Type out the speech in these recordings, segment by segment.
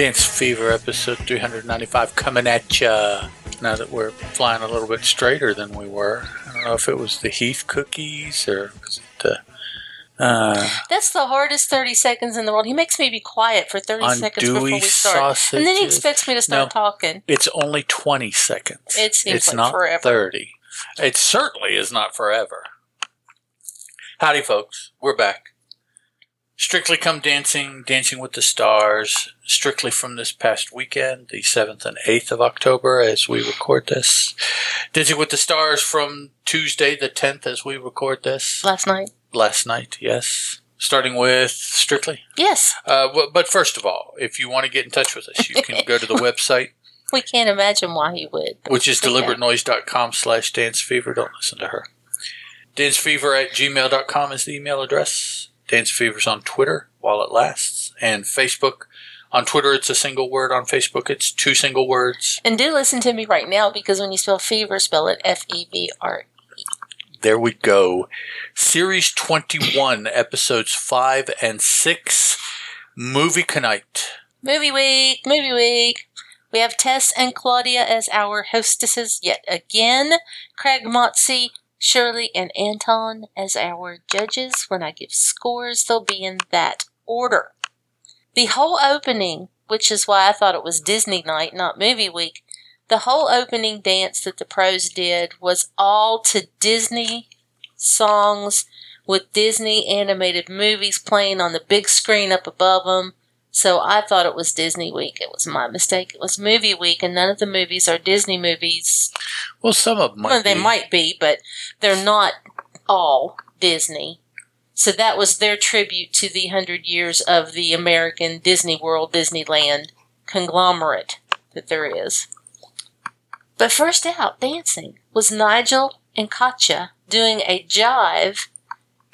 Dance Fever episode 395 coming at ya. Now that we're flying a little bit straighter than we were. I don't know if it was the Heath cookies or was it the. Uh, That's the hardest 30 seconds in the world. He makes me be quiet for 30 seconds before we start. And then he expects me to start No. talking. It's only 20 seconds. It seems it's like not forever. 30. It certainly is not forever. Howdy, folks. We're back. Strictly Come Dancing, Dancing with the Stars, strictly from this past weekend, the 7th and 8th of October, as we record this. Dancing with the Stars from Tuesday, the 10th, as we record this. Last night. Last night, yes. Starting with Strictly. Yes. Uh, w- but first of all, if you want to get in touch with us, you can go to the website We can't imagine why he would. which is deliberatenoise.com slash dancefever. Don't listen to her. Dancefever at gmail.com is the email address. Dancefever's on Twitter while it lasts. And Facebook. On Twitter, it's a single word. On Facebook, it's two single words. And do listen to me right now because when you spell fever, spell it F E V R. There we go. Series 21, episodes 5 and 6. Movie Night. Movie week, movie week. We have Tess and Claudia as our hostesses yet again. Craig Motsi, Shirley, and Anton as our judges. When I give scores, they'll be in that order. The whole opening, which is why I thought it was Disney night, not movie week, the whole opening dance that the pros did was all to Disney songs with Disney animated movies playing on the big screen up above them. So I thought it was Disney week. It was my mistake. It was movie week, and none of the movies are Disney movies. Well, some of them might well, they be. might be, but they're not all Disney. So that was their tribute to the hundred years of the American Disney World, Disneyland conglomerate that there is. But first out, dancing, was Nigel and Katya doing a jive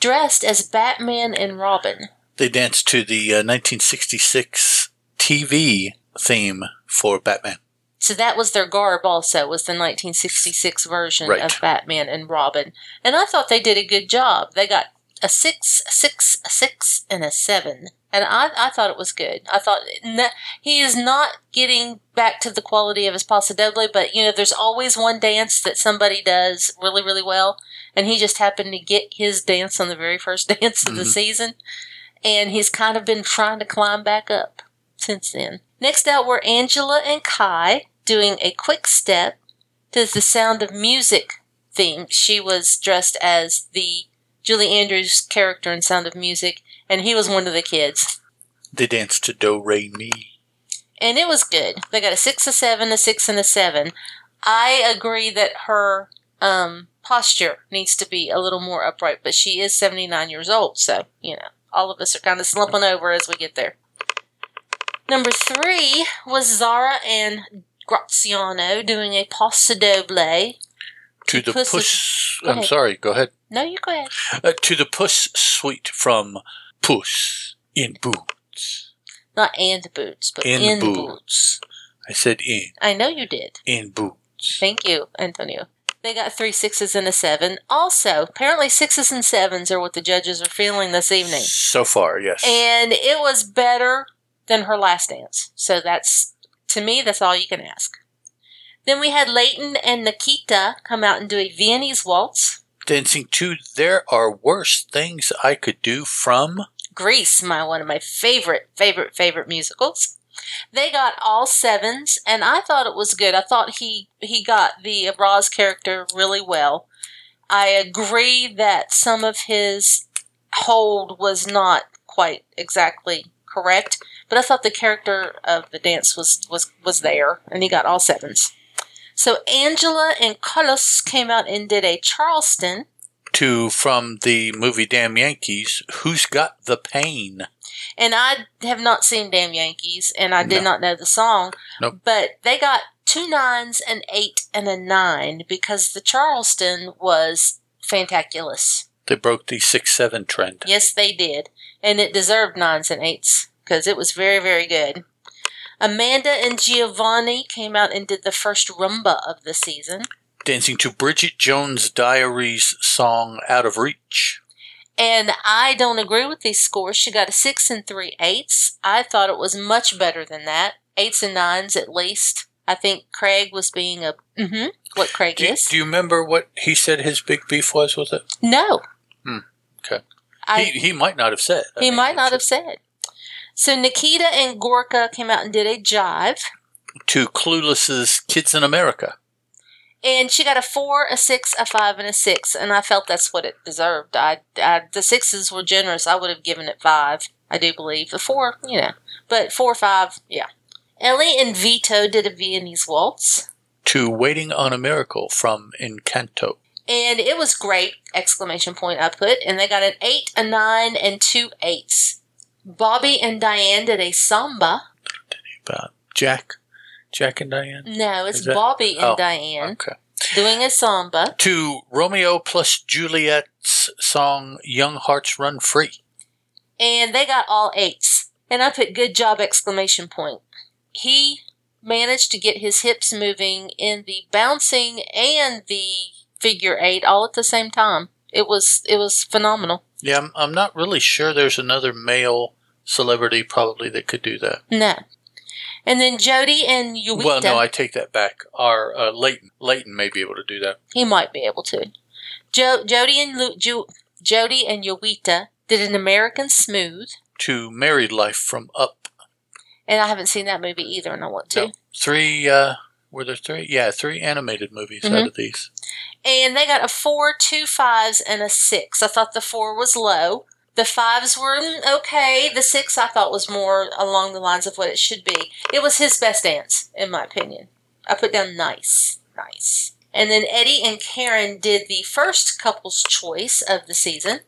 dressed as Batman and Robin. They danced to the uh, 1966 TV theme for Batman. So that was their garb also, was the 1966 version Right. of Batman and Robin. And I thought they did a good job. They got a six, a six, a six, and a seven. And I, I thought it was good. I thought n- he is not getting back to the quality of his Paso Doble, but you know, there's always one dance that somebody does really, really well. And he just happened to get his dance on the very first dance of the Mhm. season. And he's kind of been trying to climb back up since then. Next out were Angela and Kai doing a quick step to the Sound of Music theme. She was dressed as the Julie Andrews character in Sound of Music, and he was one of the kids. They danced to Do Re Mi. And it was good. They got a six, a seven, a six, and a seven. I agree that her um, posture needs to be a little more upright, but she is 79 years old, so, you know, all of us are kind of slumping over as we get there. Number three was Zara and Graziano doing a paso doble. To the Puss- Puss. I'm sorry, go ahead. No, you go ahead. Uh, to the Puss suite from Puss in Boots. Not and boots, but In in, boots. boots. I said in. I know you did. In Boots. Thank you, Antonio. They got three sixes and a seven. Also, apparently sixes and sevens are what the judges are feeling this evening. So far, yes. And it was better than her last dance. So that's, to me, that's all you can ask. Then we had Layton and Nikita come out and do a Viennese waltz. Dancing to There Are Worse Things I Could Do from. Grease, my one of my favorite, favorite, favorite musicals. They got all sevens, and I thought it was good. I thought he he got the Roz character really well. I agree that some of his hold was not quite exactly correct, but I thought the character of the dance was was was there, and he got all sevens. So Angela and Carlos came out and did a Charleston. To from the movie Damn Yankees, Who's Got the Pain? And I have not seen Damn Yankees, and I did No. not know the song. Nope. But they got two nines, an eight, and a nine because the Charleston was fantaculous. They broke the 6 7 trend. Yes, they did. And it deserved nines and eights because it was very, very good. Amanda and Giovanni came out and did the first rumba of the season. Dancing to Bridget Jones' Diaries song Out of Reach. And I don't agree with these scores. She got a six and three eighths. I thought it was much better than that. Eights and nines at least. I think Craig was being a mm-hmm, what Craig Do, is. do you remember what he said his big beef was with it? no. Hmm, okay. I, he, he might not have said. I he mean, might not have said. So Nikita and Gorka came out and did a jive. To Clueless's Kids in America. And she got a four, a six, a five, and a six, and I felt that's what it deserved. I, I the sixes were generous. I would have given it five. I do believe the four, you know, but four, five, yeah. Ellie and Vito did a Viennese waltz, To Waiting on a Miracle from Encanto. and it was great! Exclamation point! I put, and they got an eight, a nine, and two eights. Bobby and Dianne did a samba. Jack. Jack and Diane. No, it's that- Bobby and oh, Dianne Okay. doing a samba. To Romeo plus Juliet's song Young Hearts Run Free. and they got all eights. And I put good job exclamation point. He managed to get his hips moving in the bouncing and the figure eight all at the same time. It was it was phenomenal. Yeah, I'm, I'm not really sure there's another male celebrity probably that could do that. No. And then Jody and Jowita, Well, no, I take that back. Our uh, Layton, Layton may be able to do that. he might be able to. Jo- Jody and Lu- Ju- Jody and Jowita did an American Smooth, To Married Life from Up. and I haven't seen that movie either, and I want to. No, three. Uh, were there three? Yeah, three animated movies Mhm. out of these. and they got a four, two fives, and a six. I thought the four was low. The fives were okay. The six I thought was more along the lines of what it should be. It was his best dance, in my opinion. I put down nice, nice. And then Eddie and Karen did the first couple's choice of the season.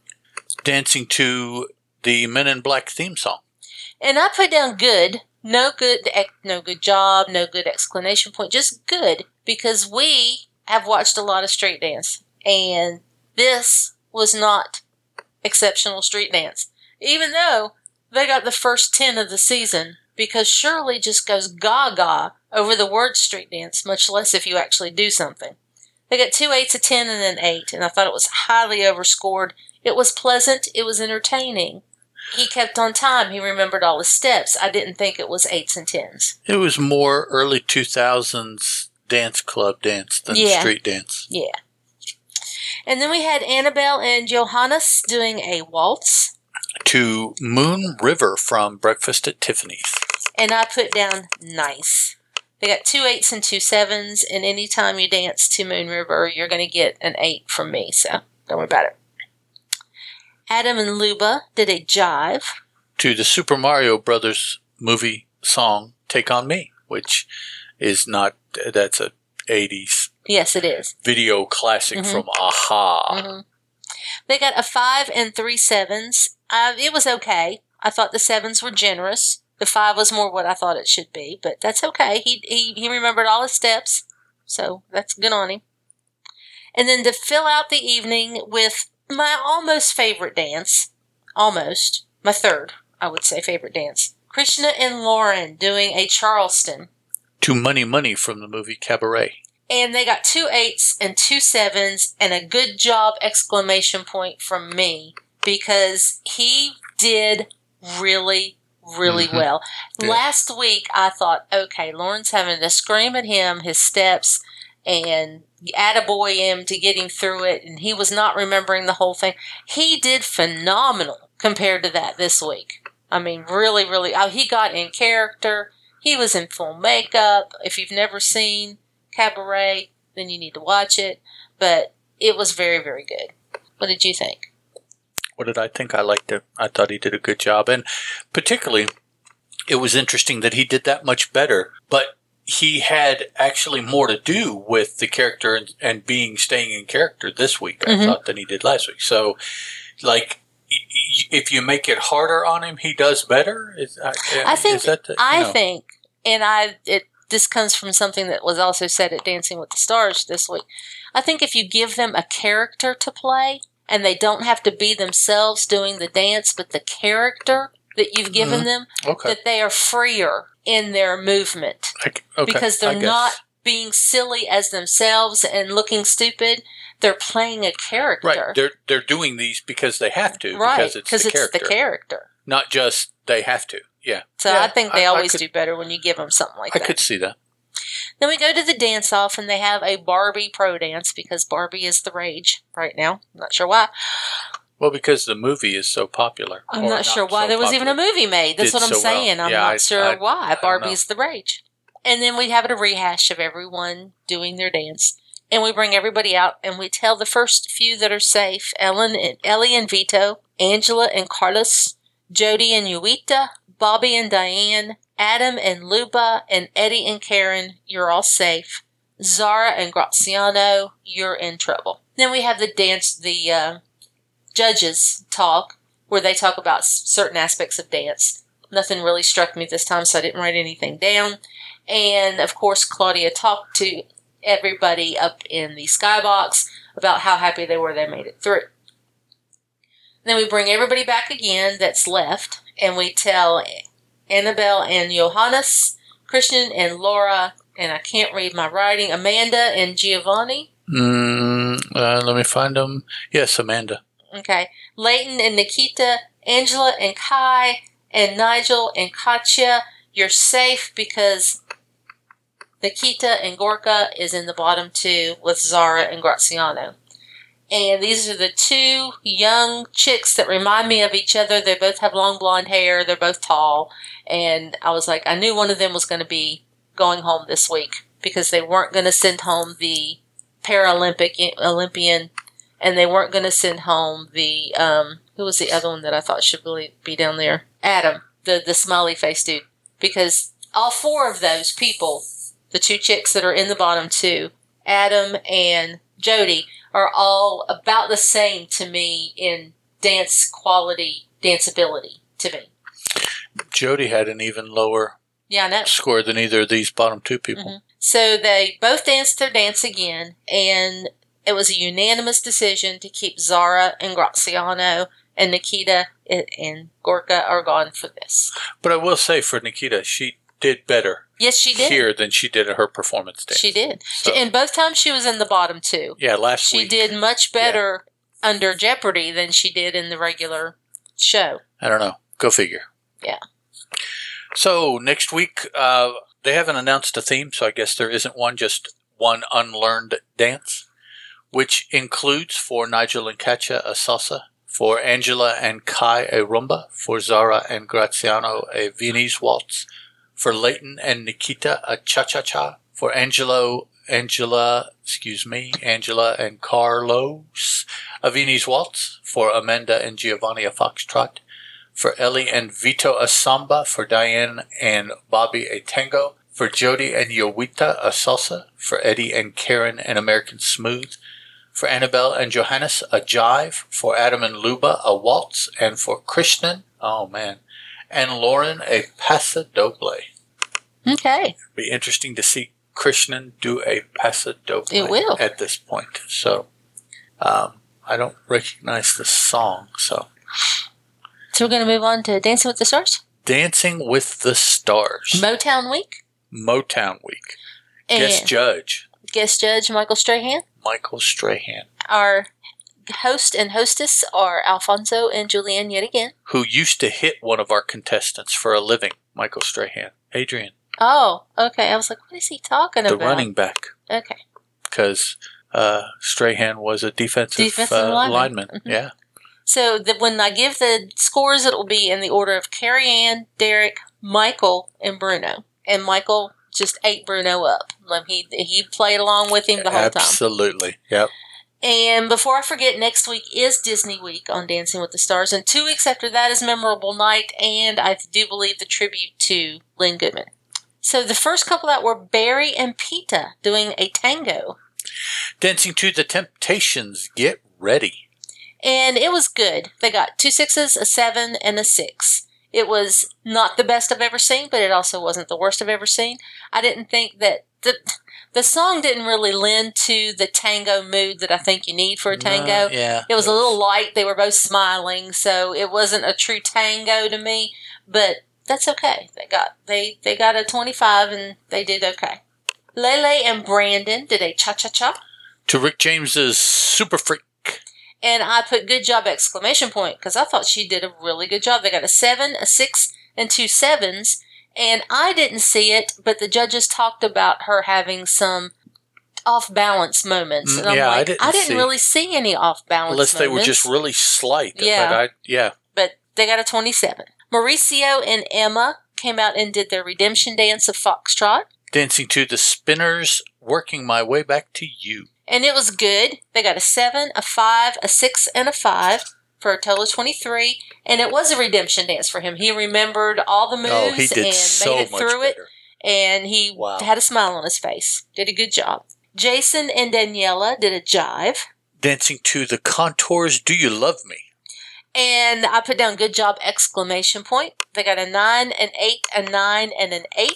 Dancing to the Men in Black theme song. And I put down good. No good, no good job, no good exclamation point, just good because we have watched a lot of street dance and this was not exceptional street dance. Even though they got the first 10 of the season because Shirley just goes gaga over the word street dance, much less if you actually do something. They got two eights, a 10, and an 8, and I thought it was highly overscored. It was pleasant, it was entertaining he kept on time. He remembered all his steps. I didn't think it was eights and tens. It was more early 2000s dance club dance than Yeah. street dance. Yeah. And then we had Annabel and Johannes doing a waltz. To Moon River from Breakfast at Tiffany's. And I put down nice. They got two eights and two sevens. And anytime you dance to Moon River, you're going to get an eight from me. So don't worry about it. Adam and Luba did a jive. To the Super Mario Brothers movie song Take on Me, which is not, that's a 80s Yes, it is. video classic Mhm. from a-ha. Mhm. They got a five and three sevens. Uh, it was okay. I thought the sevens were generous. The five was more what I thought it should be, but that's okay. He he, he remembered all his steps, so that's good on him. And then to fill out the evening with my almost favorite dance, almost my third, I would say favorite dance. Krishnan and Lauren doing a Charleston. To Money Money from the movie Cabaret. And they got two eights and two sevens and a good job exclamation point from me because he did really really Mhm. well. Yeah. last week i thought okay lauren's having to scream at him his steps and attaboy him to get him through it and he was not remembering the whole thing. He did phenomenal compared to that this week. I mean really really oh, he got in character. He was in full makeup. If you've never seen Cabaret, then you need to watch it. But it was very, very good. What did you think? What did I think? I liked it. I thought he did a good job. And particularly, it was interesting that he did that much better, but he had actually more to do with the character and, and being staying in character this week, I Mhm. thought, than he did last week. So, like, if you make it harder on him, he does better. Is, I, I think- is that the, I no. think, and I it this comes from something that was also said at Dancing with the Stars this week. I think if you give them a character to play and they don't have to be themselves doing the dance, but the character that you've given Mhm. them, okay, that they are freer in their movement. I- okay, because they're not being silly as themselves and looking stupid. They're playing a character. Right. They're they're doing these because they have to. Right, Because it's, the, character, the character. not just they have to. Yeah. So Yeah, I think they I- I always could- do better when you give them something like I that. I could see that. Then we go to the dance off, and they have a Barbie pro dance because Barbie is the rage right now. I'm not sure why. Well, because the movie is so popular. I'm Or not, sure why so there was even a movie made. That's what I'm so well. saying. I'm Yeah, not I- sure I- why. Barbie's the rage. And then we have a rehash of everyone doing their dance. And we bring everybody out and we tell the first few that are safe Ellen and Ellie and Vito, Angela and Carlos, Jody and Jowita, Bobby and Dianne, Adam and Luba, and Eddie and Karen, you're all safe. Zara and Graziano, you're in trouble. Then we have the dance, the uh, judges talk, where they talk about certain aspects of dance. Nothing really struck me this time, so I didn't write anything down. And of course, Claudia talked to everybody up in the skybox about how happy they were they made it through. Then we bring everybody back again that's left, and we tell Annabel and Johannes, Christian and Laura, and I can't read my writing, Amanda and Giovanni. Mm, uh, let me find them. Yes, Amanda. Okay. Layton and Nikita, Angela and Kai, and Nigel and Katya. You're safe because Nikita and Gorka is in the bottom two with Zara and Graziano. And these are the two young chicks that remind me of each other. They both have long blonde hair. They're both tall. And I was like, I knew one of them was going to be going home this week because they weren't going to send home the Paralympic Olympian and they weren't going to send home the um who was the other one that I thought should really be down there? Adam, the the smiley face dude, because all four of those people, the two chicks that are in the bottom two, Adam and Jody, are all about the same to me in dance quality, danceability to me. Jody had an even lower Yeah, I know. score than either of these bottom two people. Mhm. So they both danced their dance again, and it was a unanimous decision to keep Zara and Graziano and Nikita and Gorka are gone for this. But I will say for Nikita, she did better Yes, she did. here than she did at her performance dance. She did. So- and both times she was in the bottom two. Yeah, last week. She week. did much better under Jeopardy than she did in the regular show. I don't know. Go figure. Yeah. So next week, uh, they haven't announced a theme, so I guess there isn't one. Just one unlearned dance, which includes for Nigel and Katya a salsa, for Angela and Kai a rumba, for Zara and Graziano a Viennese waltz, for Layton and Nikita a cha cha cha, for Angelo Angela, excuse me, Angela and Carlos a Viennese waltz, for Amanda and Giovanni a foxtrot, for Ellie and Vito a samba, for Dianne and Bobby a tango, for Jody and Jowita a salsa, for Eddie and Karen an American smooth, for Annabel and Johannes a jive, for Adam and Luba a waltz, and for Krishnan, oh man, and Lauren a pasodoble. Okay. Be interesting to see Krishnan do a pasodoble It will. at this point. So um, I don't recognize the song, so So we're going to move on to Dancing with the Stars. Dancing with the Stars. Motown Week. Motown Week. And Guest judge, guest judge Michael Strahan. Michael Strahan, Our host and hostess are Alfonso and Julianne yet again. who used to hit one of our contestants for a living, Michael Strahan. Adrian, Oh, okay. I was like, what is he talking the about? The running back, Okay. because uh, Strahan was a defensive, Defensive uh, lineman. lineman. Mhm. Yeah. So the, when I give the scores, it will be in the order of Carrie Ann, Derek, Michael, and Bruno. And Michael just ate Bruno up. He he played along with him the whole time. Absolutely. Yep. And before I forget, next week is Disney Week on Dancing with the Stars, and two weeks after that is Memorable Night, and I do believe the tribute to Len Goodman. So the first couple out were Barry and Peta doing a tango, Dancing to the Temptations. Get ready. and it was good. They got two sixes, a seven, and a six. It was not the best I've ever seen, but it also wasn't the worst I've ever seen. I didn't think that the the song didn't really lend to the tango mood that I think you need for a tango. Yeah. It was a little light. They were both smiling, so it wasn't a true tango to me. But that's okay. They got they they got a twenty five, and they did okay. Lele and Brandon did a cha cha cha. To Rick James's Super Freak. And I put good job exclamation point because I thought she did a really good job. They got a seven, a six, and two sevens. And I didn't see it, but the judges talked about her having some off balance moments. Mm, And I'm yeah, I like, didn't see- really see any off balance Unless they were just really slight. Yeah. But I, yeah. but they got a 27. Mauricio and Emma came out and did their redemption dance of Foxtrot. Dancing to the Spinners, Working My Way Back to You. And it was good. They got a 7, a 5, a 6, and a 5 for a total of 23. And it was a redemption dance for him. He remembered all the moves Oh, he did and so made it through it. And he Wow. had a smile on his face. Did a good job. Jason and Daniella did a jive. Dancing to the Contours, Do You Love Me? And I put down good job exclamation point. They got a 9, an 8, a 9, and an 8.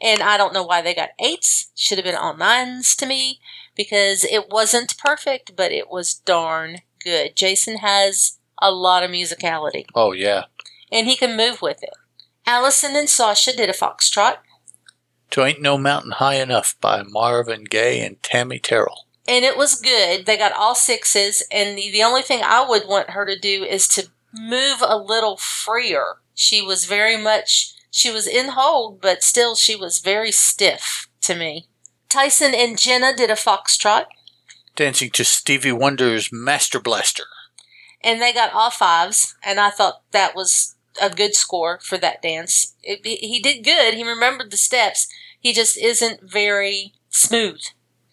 And I don't know why they got 8s. Should have been all 9s to me because it wasn't perfect, but it was darn good. Jason has a lot of musicality Oh, yeah. and he can move with it. Alyson and Sasha did a foxtrot. To Ain't No Mountain High Enough by Marvin Gaye and Tammy Terrell. and it was good. They got all sixes, and the, the only thing I would want her to do is to move a little freer. She was very much, she was in hold, but still she was very stiff to me. Tyson and Jenna did a foxtrot, Dancing to Stevie Wonder's Master Blaster. and they got all fives, and I thought that was a good score for that dance. It, he did good. He remembered the steps. He just isn't very smooth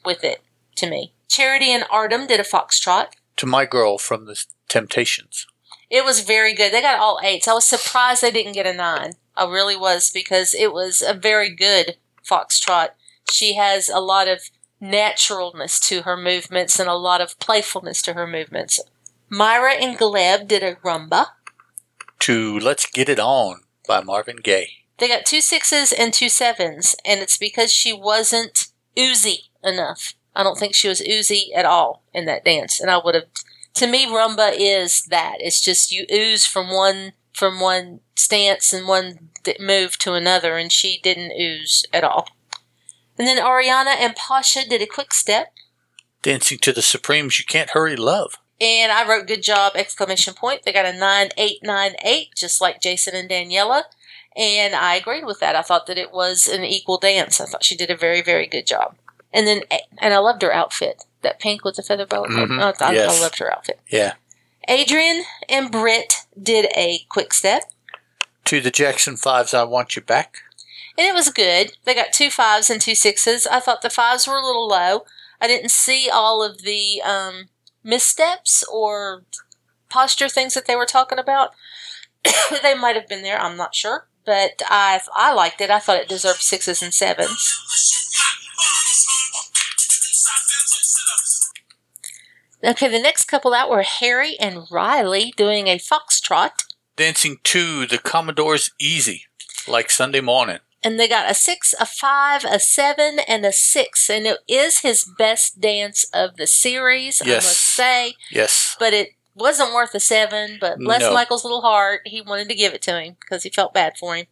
with it to me. Charity and Artem did a foxtrot. To My Girl from the Temptations. It was very good. They got all eights. I was surprised they didn't get a nine. I really was because it was a very good foxtrot. She has a lot of naturalness to her movements and a lot of playfulness to her movements. Mira and Gleb did a rumba. To Let's Get It On by Marvin Gaye. They got two sixes and two sevens, and it's because she wasn't oozy enough. I don't think she was oozy at all in that dance, and I would have. To me, rumba is that. It's just you ooze from one from one stance and one move to another, and she didn't ooze at all. And then Ariana and Pasha did a quick step, Dancing to the Supremes, You Can't Hurry Love. and I wrote "good job!" exclamation point. They got a nine eight nine eight, just like Jason and Daniella, and I agreed with that. I thought that it was an equal dance. I thought she did a very very good job. And then, and I loved her outfit, that pink with the feather boa. Mhm. I, I, Yes. I loved her outfit. Yeah. Adrian and Britt did a quick step, To the Jackson Fives, I Want You Back. And it was good. They got two fives and two sixes. I thought the fives were a little low. I didn't see all of the um, missteps or posture things that they were talking about. they might have been there. I'm not sure, but I I liked it. I thought it deserved sixes and sevens. Okay, the next couple out were Harry and Rylee doing a foxtrot. Dancing to the Commodore's Easy, like Sunday morning. And they got a six, a five, a seven, and a six, and it is his best dance of the series, I must say. Yes. But it wasn't worth a seven. But bless No. Michael's little heart, he wanted to give it to him because he felt bad for him.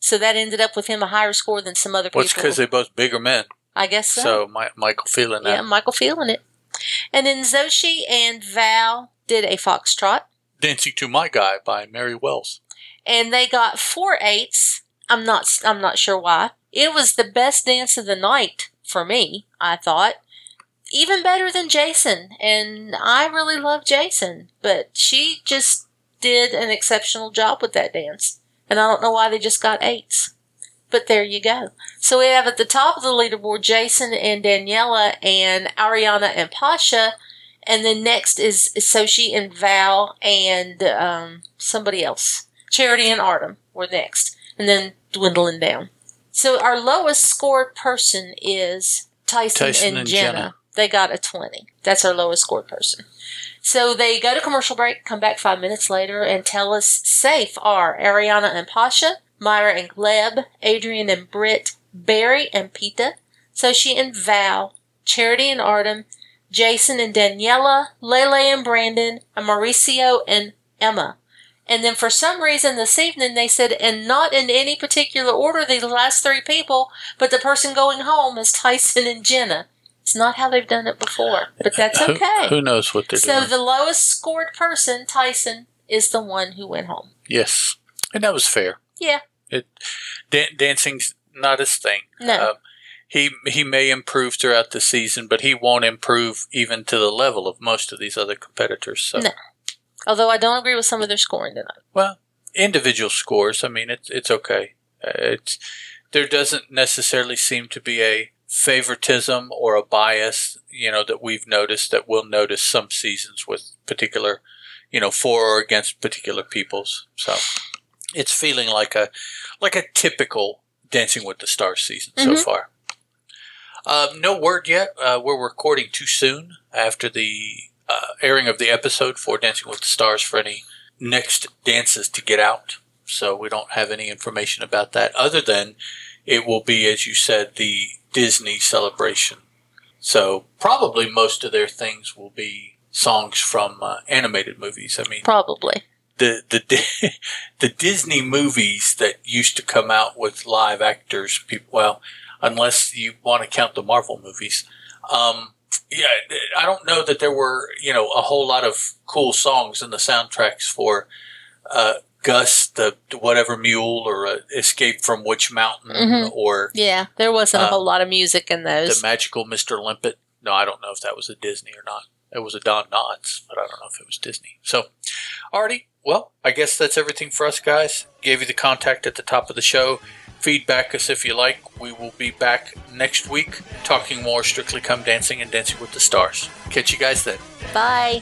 So that ended up with him a higher score than some other Well, it's people. because they're both bigger men. I guess so. So, Mi- Michael feeling that. yeah. Michael feeling it. And then Zoshi and Val did a foxtrot. Dancing to My Guy by Mary Wells. and they got four eights. I'm not I'm not sure why. It was the best dance of the night for me, I thought. Even better than Jason, and I really love Jason, but she just did an exceptional job with that dance. And I don't know why they just got eights. But there you go. So we have at the top of the leaderboard Jason and Daniella and Ariana and Pasha. And then next is Sochi and Val and um, somebody else. Charity and Artem were next, and then dwindling down. So our lowest scored person is Tyson, Tyson and, and Jenna. Jenna. They got a 20. That's our lowest scored person. So they go to commercial break, come back five minutes later, and tell us safe are Ariana and Pasha, Mira and Gleb, Adrian and Britt, Barry and Peta, Soshi and Val, Charity and Artem, Jason and Daniella, Lele and Brandon, and Mauricio and Emma. And then for some reason this evening they said, and not in any particular order, the last three people, but the person going home is Tyson and Jenna. It's not how they've done it before, but that's Who- okay. Who, knows what they're so doing? So the lowest scored person, Tyson, is the one who went home. yes, and that was fair. Yeah. It dan- dancing's not his thing. No. Um, he he may improve throughout the season, but he won't improve even to the level of most of these other competitors. So, No. Although I don't agree with some of their scoring tonight. well, individual scores. I mean, it's it's okay. Uh, it's there doesn't necessarily seem to be a favoritism or a bias, you know, that we've noticed that we'll notice some seasons with particular, you know, for or against particular peoples. So it's feeling like a like a typical Dancing with the Stars season so Mhm. far. Um, no word yet. Uh, we're recording too soon after the uh, airing of the episode for Dancing with the Stars for any next dances to get out. So we don't have any information about that other than it will be, as you said, the Disney celebration. So probably most of their things will be songs from uh, animated movies. I mean, Probably. the the the Disney movies that used to come out with live actors, people. Well, unless you want to count the Marvel movies, um, yeah, I don't know that there were you know a whole lot of cool songs in the soundtracks for uh, Gus, the whatever mule, or uh, Escape from Witch Mountain, Mhm. or Yeah, there wasn't a Uh, whole lot of music in those. the. Magical Mister Limpet. No, I don't know if that was a Disney or not. It was a Don Knotts, but I don't know if it was Disney. So, alrighty. Well, I guess that's everything for us, guys. Gave you the contact at the top of the show. Feedback us if you like. We will be back next week talking more Strictly Come Dancing and Dancing with the Stars. Catch you guys then. Bye.